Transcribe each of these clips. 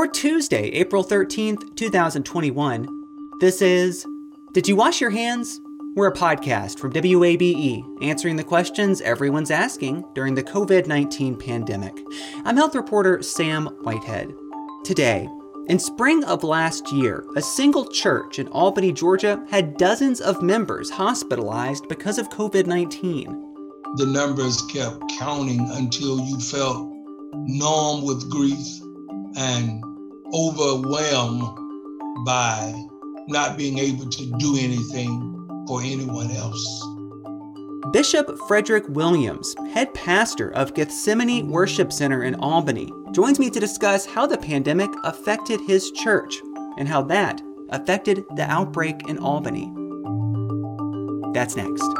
For Tuesday, April 13th, 2021, this is Did You Wash Your Hands? We're a podcast from WABE answering the questions everyone's asking during the COVID 19 pandemic. I'm health reporter Sam Whitehead. Today, in spring of last year, a single church in Albany, Georgia had dozens of members hospitalized because of COVID 19. The numbers kept counting until you felt numb with grief and overwhelmed by not being able to do anything for anyone else. Bishop Frederick Williams, head pastor of Gethsemane Worship Center in Albany, joins me to discuss how the pandemic affected his church and how that affected the outbreak in Albany. That's next.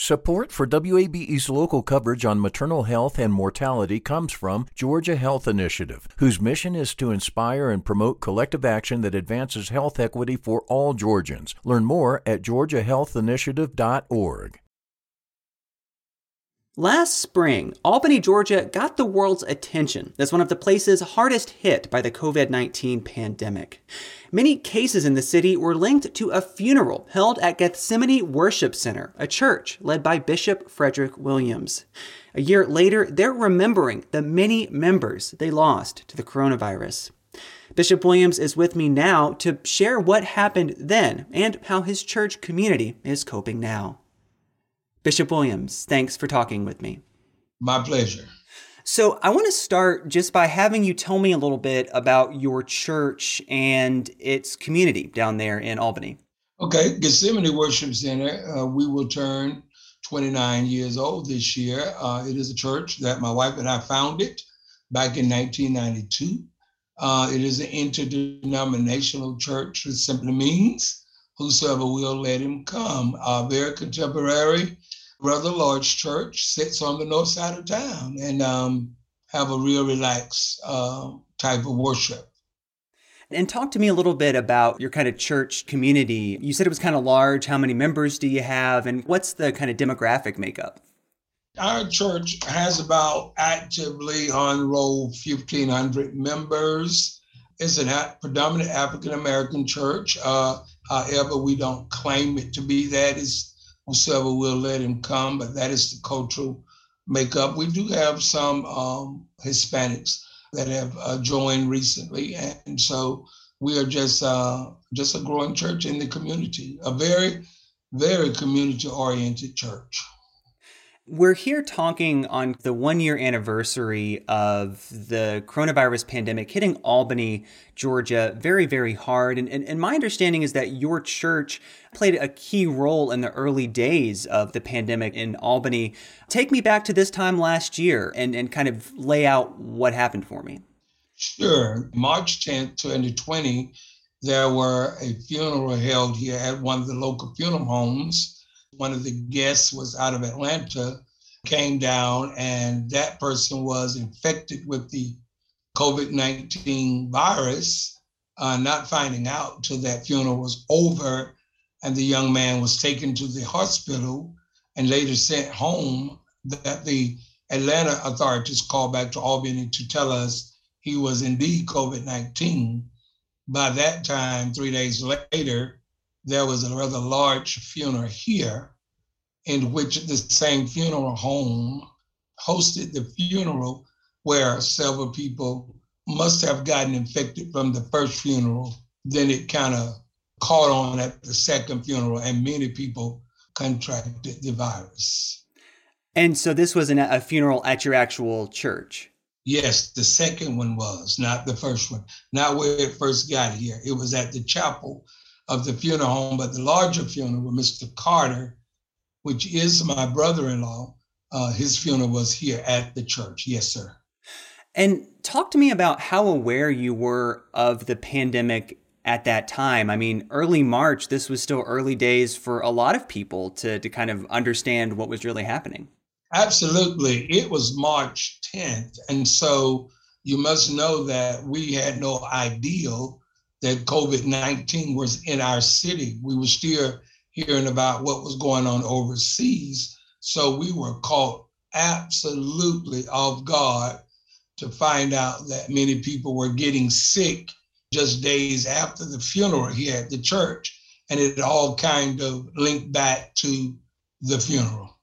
Support for WABE's local coverage on maternal health and mortality comes from Georgia Health Initiative, whose mission is to inspire and promote collective action that advances health equity for all Georgians. Learn more at georgiahealthinitiative.org. Last spring, Albany, Georgia got the world's attention as one of the places hardest hit by the COVID 19 pandemic. Many cases in the city were linked to a funeral held at Gethsemane Worship Center, a church led by Bishop Frederick Williams. A year later, they're remembering the many members they lost to the coronavirus. Bishop Williams is with me now to share what happened then and how his church community is coping now. Bishop Williams, thanks for talking with me. My pleasure. So, I want to start just by having you tell me a little bit about your church and its community down there in Albany. Okay, Gethsemane Worship Center, uh, we will turn 29 years old this year. Uh, it is a church that my wife and I founded back in 1992. Uh, it is an interdenominational church, which simply means whosoever will let him come. Uh, very contemporary, rather large church sits on the north side of town and um, have a real relaxed uh, type of worship. And talk to me a little bit about your kind of church community. You said it was kind of large. How many members do you have? And what's the kind of demographic makeup? Our church has about actively on roll 1,500 members. It's a predominant African American church. Uh, however, we don't claim it to be that. It's whosoever will let him come, but that is the cultural makeup. We do have some um, Hispanics that have uh, joined recently, and so we are just uh, just a growing church in the community, a very very community oriented church. We're here talking on the one year anniversary of the coronavirus pandemic hitting Albany, Georgia, very, very hard. And, and, and, my understanding is that your church played a key role in the early days of the pandemic in Albany. Take me back to this time last year and, and kind of lay out what happened for me. Sure. March 10th, 2020, there were a funeral held here at one of the local funeral homes one of the guests was out of Atlanta, came down, and that person was infected with the COVID 19 virus, uh, not finding out until that funeral was over. And the young man was taken to the hospital and later sent home. That the Atlanta authorities called back to Albany to tell us he was indeed COVID 19. By that time, three days later, there was a rather large funeral here in which the same funeral home hosted the funeral where several people must have gotten infected from the first funeral then it kind of caught on at the second funeral, and many people contracted the virus. And so this was an, a funeral at your actual church? Yes, the second one was, not the first one, not where it first got here. It was at the chapel of the funeral home, but the larger funeral, with Mr. Carter, which is my brother in law, uh, his funeral was here at the church. Yes, sir. And talk to me about how aware you were of the pandemic at that time. I mean, early March, this was still early days for a lot of people to, to kind of understand what was really happening. Absolutely. It was March 10th. And so you must know that we had no idea that COVID 19 was in our city. We were still hearing about what was going on overseas. So we were caught absolutely off guard to find out that many people were getting sick just days after the funeral here at the church. And it all kind of linked back to the funeral.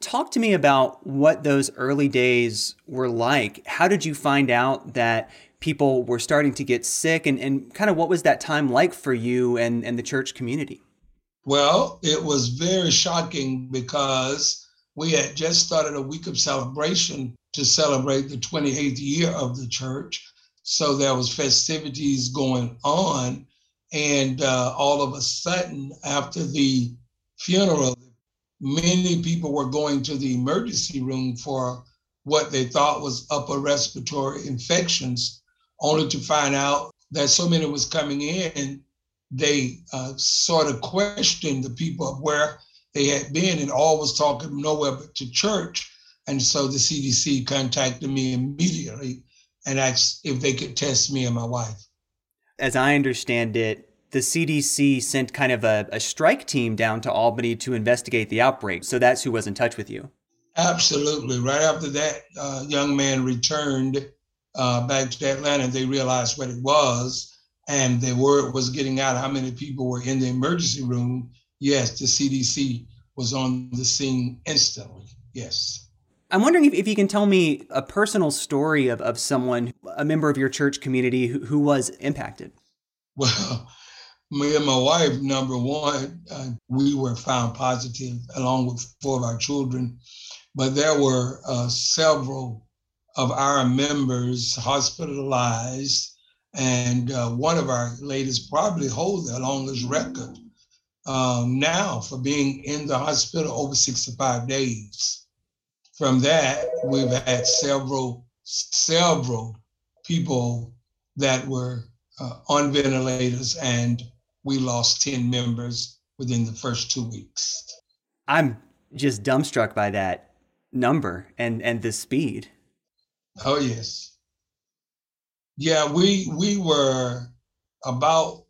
Talk to me about what those early days were like. How did you find out that people were starting to get sick and, and kind of what was that time like for you and, and the church community? Well, it was very shocking because we had just started a week of celebration to celebrate the 28th year of the church. So there was festivities going on. And uh, all of a sudden, after the funeral, many people were going to the emergency room for what they thought was upper respiratory infections, only to find out that so many was coming in, they uh, sort of questioned the people of where they had been, and all was talking nowhere but to church. And so the CDC contacted me immediately and asked if they could test me and my wife. As I understand it, the CDC sent kind of a, a strike team down to Albany to investigate the outbreak. So that's who was in touch with you. Absolutely. Right after that uh, young man returned uh, back to Atlanta, they realized what it was. And the word was getting out how many people were in the emergency room. Yes, the CDC was on the scene instantly. Yes. I'm wondering if, if you can tell me a personal story of, of someone, a member of your church community who, who was impacted. Well, me and my wife, number one, uh, we were found positive along with four of our children, but there were uh, several of our members hospitalized, and uh, one of our ladies probably holds the longest record um, now for being in the hospital over 65 days. From that, we've had several, several people that were uh, on ventilators, and we lost 10 members within the first two weeks. I'm just dumbstruck by that number and, and the speed. Oh, yes. Yeah, we we were about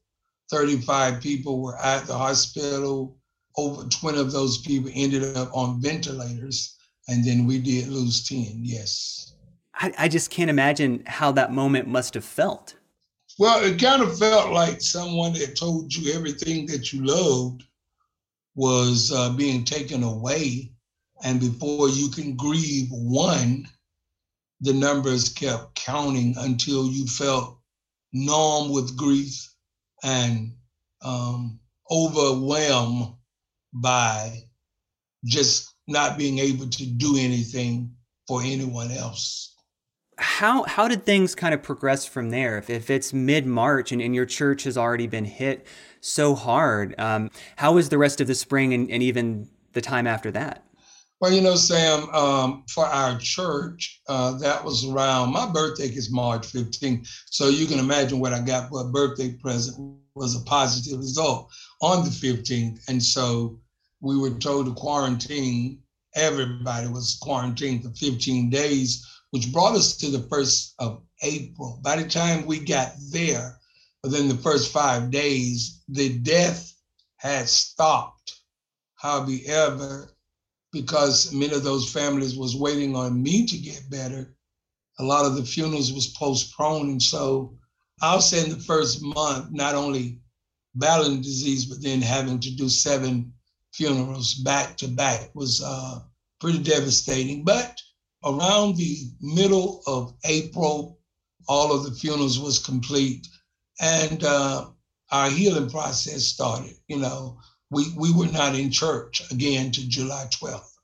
35 people were at the hospital. Over 20 of those people ended up on ventilators and then we did lose 10 yes I, I just can't imagine how that moment must have felt well it kind of felt like someone that told you everything that you loved was uh, being taken away and before you can grieve one the numbers kept counting until you felt numb with grief and um, overwhelmed by just not being able to do anything for anyone else. How how did things kind of progress from there? If, if it's mid March and, and your church has already been hit so hard, um, how was the rest of the spring and, and even the time after that? Well, you know, Sam, um, for our church, uh, that was around my birthday is March 15th. So you can imagine what I got for a birthday present was a positive result on the 15th. And so we were told to quarantine. Everybody was quarantined for 15 days, which brought us to the first of April. By the time we got there, within the first five days, the death had stopped. However, because many of those families was waiting on me to get better, a lot of the funerals was postponed. And so I'll say in the first month, not only battling disease, but then having to do seven funerals back to back was uh, pretty devastating. But around the middle of April, all of the funerals was complete, and uh, our healing process started. You know, we, we were not in church again to July 12th.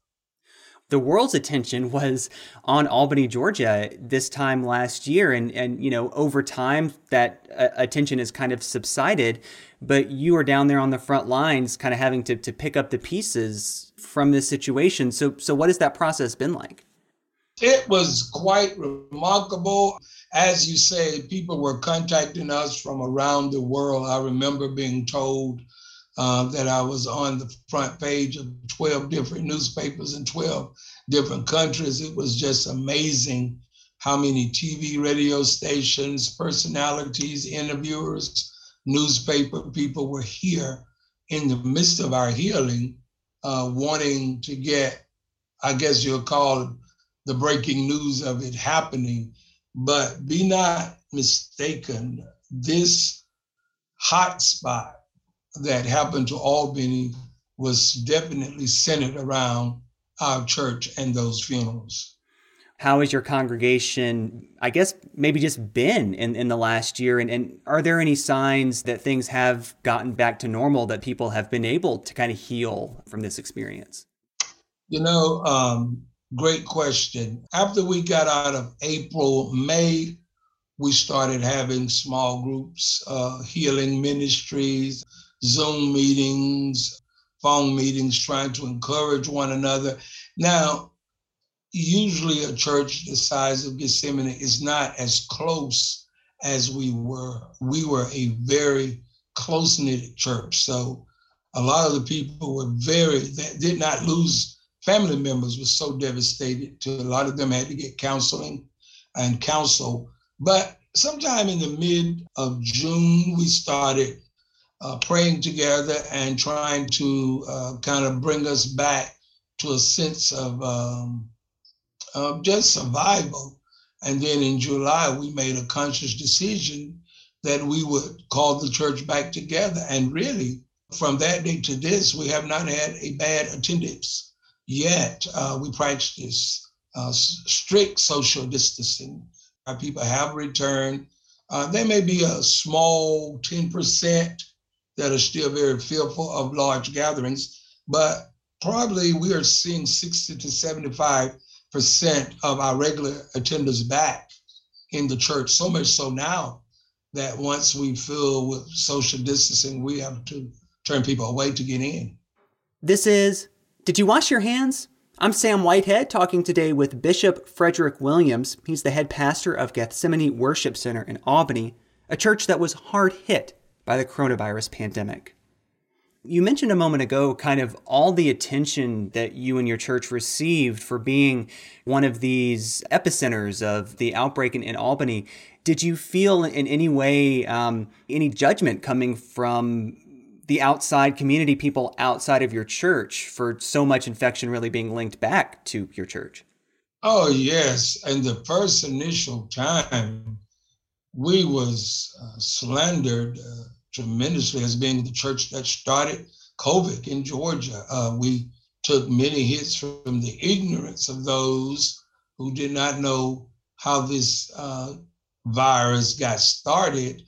The world's attention was on Albany, Georgia this time last year. And, and you know, over time, that uh, attention has kind of subsided. But you are down there on the front lines, kind of having to, to pick up the pieces from this situation. So, so what has that process been like? It was quite remarkable. As you say, people were contacting us from around the world. I remember being told uh, that I was on the front page of 12 different newspapers in 12 different countries. It was just amazing how many TV, radio stations, personalities, interviewers, newspaper people were here in the midst of our healing, uh, wanting to get, I guess you'll call it the breaking news of it happening. But be not mistaken, this hot spot that happened to Albany was definitely centered around our church and those funerals. How has your congregation, I guess, maybe just been in, in the last year? And, and are there any signs that things have gotten back to normal, that people have been able to kind of heal from this experience? You know, um, great question. After we got out of April, May, we started having small groups, uh, healing ministries, Zoom meetings, phone meetings, trying to encourage one another. Now, usually a church the size of Gethsemane is not as close as we were. We were a very close knit church. So a lot of the people were very, that did not lose family members, were so devastated. To a lot of them had to get counseling and counsel. But sometime in the mid of June, we started uh, praying together and trying to uh, kind of bring us back to a sense of, um, just survival. And then in July, we made a conscious decision that we would call the church back together. And really, from that day to this, we have not had a bad attendance yet. Uh, we practice uh, strict social distancing. Our people have returned. Uh, there may be a small 10% that are still very fearful of large gatherings, but probably we are seeing 60 to 75 percent of our regular attenders back in the church. So much so now that once we fill with social distancing, we have to turn people away to get in. This is Did You Wash Your Hands? I'm Sam Whitehead talking today with Bishop Frederick Williams. He's the head pastor of Gethsemane Worship Center in Albany, a church that was hard hit by the coronavirus pandemic. You mentioned a moment ago kind of all the attention that you and your church received for being one of these epicenters of the outbreak in, in Albany. Did you feel in any way um, any judgment coming from the outside community, people outside of your church, for so much infection really being linked back to your church? Oh yes, and the first initial time, we was uh, slandered uh, tremendously as being the church that started COVID in Georgia. Uh, we took many hits from the ignorance of those who did not know how this uh, virus got started.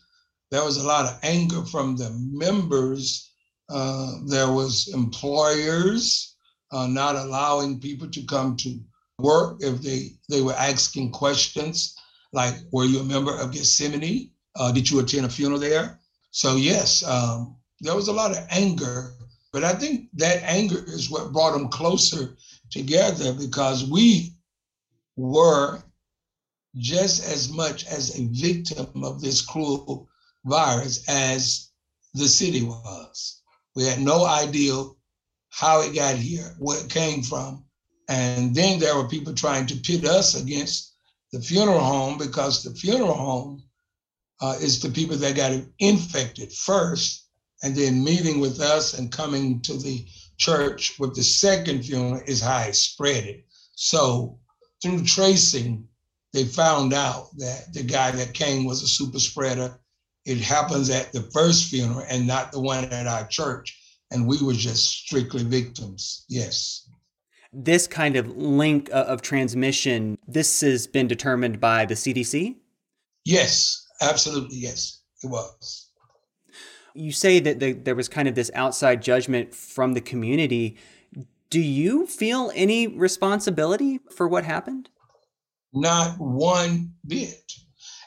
There was a lot of anger from the members. Uh, there was employers uh, not allowing people to come to work if they, they were asking questions like, were you a member of Gethsemane? Uh, did you attend a funeral there? So yes, um, there was a lot of anger, but I think that anger is what brought them closer together because we were just as much as a victim of this cruel virus as the city was. We had no idea how it got here, where it came from. And then there were people trying to pit us against the funeral home because the funeral home uh, is the people that got infected first, and then meeting with us and coming to the church with the second funeral is how it spread it. So through tracing, they found out that the guy that came was a super spreader. It happens at the first funeral and not the one at our church. And we were just strictly victims. Yes. This kind of link of transmission, this has been determined by the CDC? Yes, Absolutely, yes. It was. You say that the, there was kind of this outside judgment from the community. Do you feel any responsibility for what happened? Not one bit.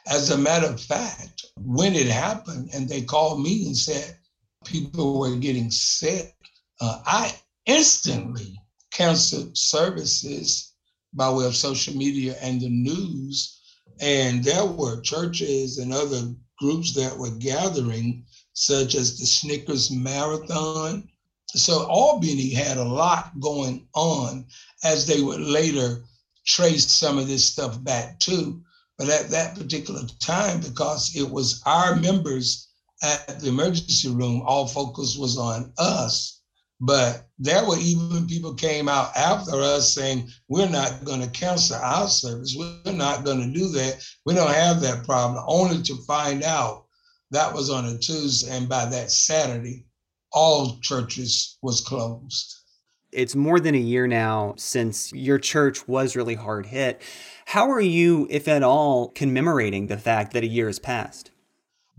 As a matter of fact, when it happened and they called me and said people were getting sick, uh, I instantly canceled services by way of social media and the news. And there were churches and other groups that were gathering, such as the Snickers Marathon. So Albany had a lot going on as they would later trace some of this stuff back to. But at that particular time, because it was our members at the emergency room, all focus was on us but there were even people came out after us saying, we're not going to cancel our service. We're not going to do that. We don't have that problem, only to find out that was on a Tuesday. And by that Saturday, all churches was closed. It's more than a year now since your church was really hard hit. How are you, if at all, commemorating the fact that a year has passed?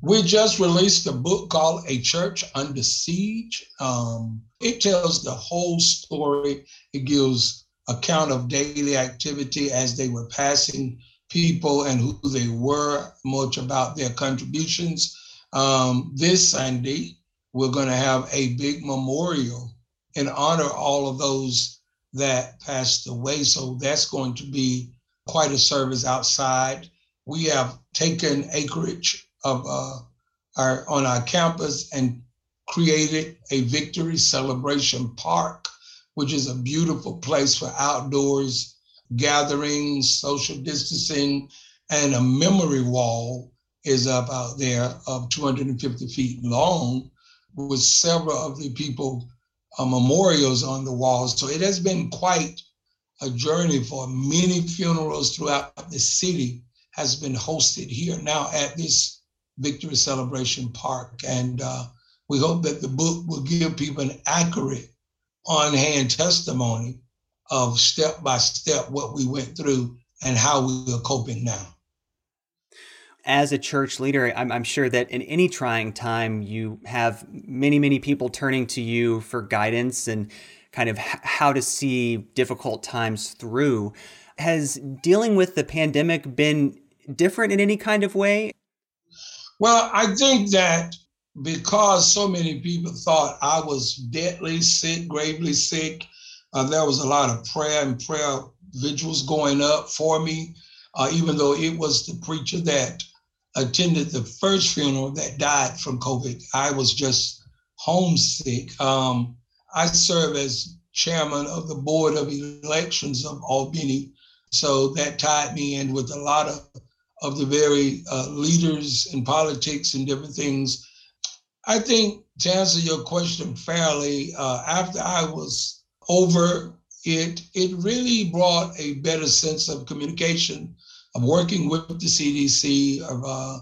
We just released a book called A Church Under Siege. Um, it tells the whole story. It gives account of daily activity as they were passing people and who they were, much about their contributions. Um, this Sunday, we're going to have a big memorial in honor all of those that passed away. So that's going to be quite a service outside. We have taken acreage of uh, our on our campus and created a victory celebration park, which is a beautiful place for outdoors gatherings, social distancing, and a memory wall is up out there of 250 feet long with several of the people uh, memorials on the walls. So it has been quite a journey for many funerals throughout the city has been hosted here now at this Victory Celebration Park. And uh, we hope that the book will give people an accurate, on hand testimony of step by step what we went through and how we are coping now. As a church leader, I'm, I'm sure that in any trying time, you have many, many people turning to you for guidance and kind of how to see difficult times through. Has dealing with the pandemic been different in any kind of way? Well, I think that because so many people thought I was deadly sick, gravely sick, uh, there was a lot of prayer and prayer vigils going up for me, uh, even though it was the preacher that attended the first funeral that died from COVID. I was just homesick. Um, I serve as chairman of the board of elections of Albany. So that tied me in with a lot of of the very uh, leaders in politics and different things. I think to answer your question fairly, uh, after I was over it, it really brought a better sense of communication, of working with the CDC. Of uh,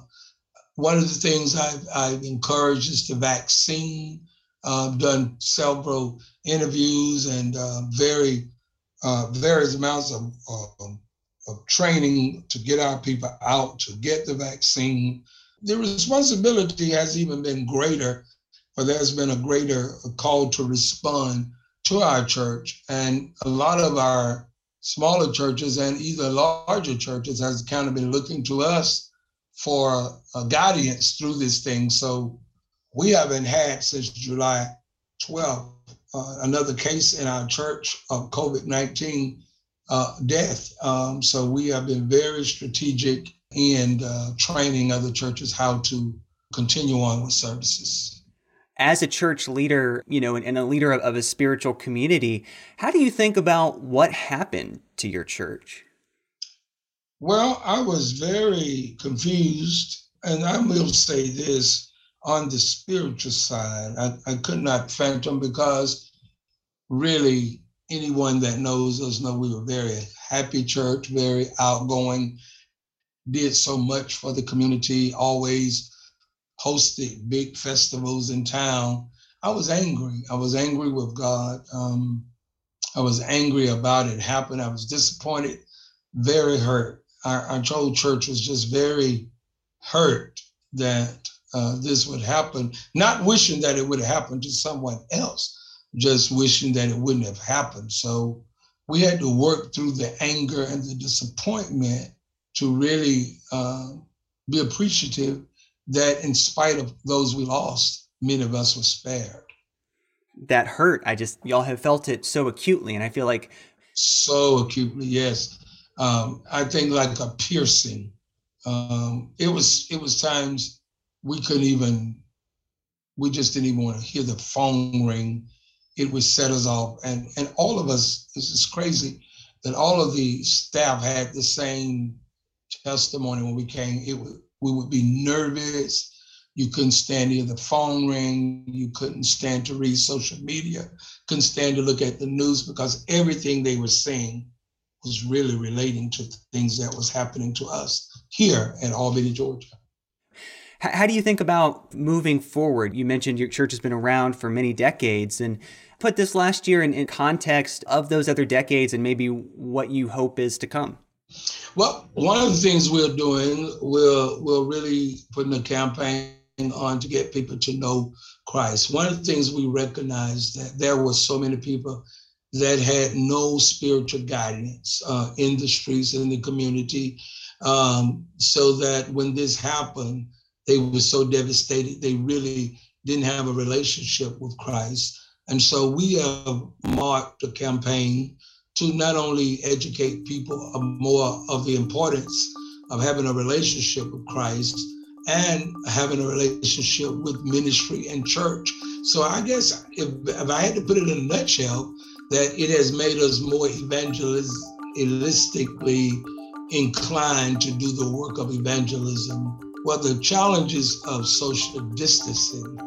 one of the things I've, I've encouraged is the vaccine. I've done several interviews and uh, very uh, various amounts of um, of training to get our people out to get the vaccine. The responsibility has even been greater, for there's been a greater call to respond to our church. And a lot of our smaller churches and even larger churches has kind of been looking to us for guidance through this thing. So we haven't had since July 12th uh, another case in our church of COVID 19 uh, death. Um, so we have been very strategic in uh, training other churches how to continue on with services. As a church leader, you know, and, and a leader of, of a spiritual community, how do you think about what happened to your church? Well, I was very confused, and I will say this on the spiritual side, I, I could not fathom because really anyone that knows us know we were very happy church, very outgoing, did so much for the community, always hosted big festivals in town. I was angry. I was angry with God. Um, I was angry about it happening. I was disappointed, very hurt. Our, our whole church was just very hurt that uh, this would happen, not wishing that it would happen to someone else, just wishing that it wouldn't have happened. So we had to work through the anger and the disappointment to really uh, be appreciative that in spite of those we lost, many of us were spared. That hurt. I just, y'all have felt it so acutely. And I feel like. So acutely, yes. Um, I think like a piercing. Um, it was, it was times we couldn't even, we just didn't even want to hear the phone ring. It would set us off. And, and all of us, this is crazy, that all of the staff had the same testimony when we came. It would, we would be nervous. You couldn't stand hear the phone ring. You couldn't stand to read social media. Couldn't stand to look at the news because everything they were saying was really relating to things that was happening to us here at Albany, Georgia. How do you think about moving forward? You mentioned your church has been around for many decades and put this last year in, in context of those other decades and maybe what you hope is to come. Well, one of the things we're doing, we're, we're really putting a campaign on to get people to know Christ. One of the things we recognize that there were so many people that had no spiritual guidance uh, in the streets in the community, um, so that when this happened, they were so devastated they really didn't have a relationship with Christ. And so we have marked a campaign to not only educate people more of the importance of having a relationship with Christ and having a relationship with ministry and church. So I guess if, if I had to put it in a nutshell, that it has made us more evangelistically inclined to do the work of evangelism. Well, the challenges of social distancing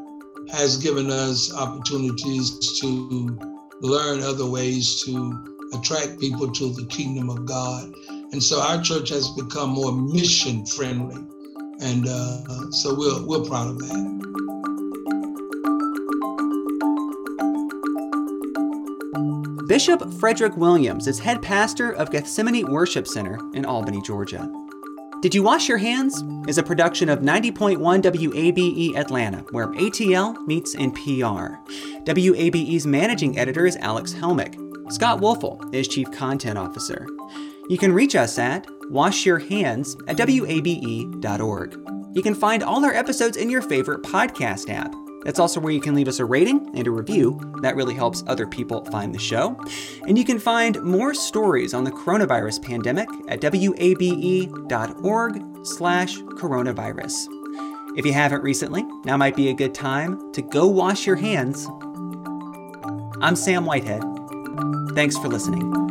has given us opportunities to learn other ways to attract people to the kingdom of God. And so our church has become more mission friendly. And uh, so we're, we're proud of that. Bishop Frederick Williams is head pastor of Gethsemane Worship Center in Albany, Georgia. Did You Wash Your Hands is a production of 90.1 WABE Atlanta, where ATL meets NPR. WABE's managing editor is Alex Helmick. Scott Woelfel is Chief Content Officer. You can reach us at washyourhands at wabe.org. You can find all our episodes in your favorite podcast app. That's also where you can leave us a rating and a review. That really helps other people find the show. And you can find more stories on the coronavirus pandemic at wabe.org slash coronavirus. If you haven't recently, now might be a good time to go wash your hands. I'm Sam Whitehead. Thanks for listening.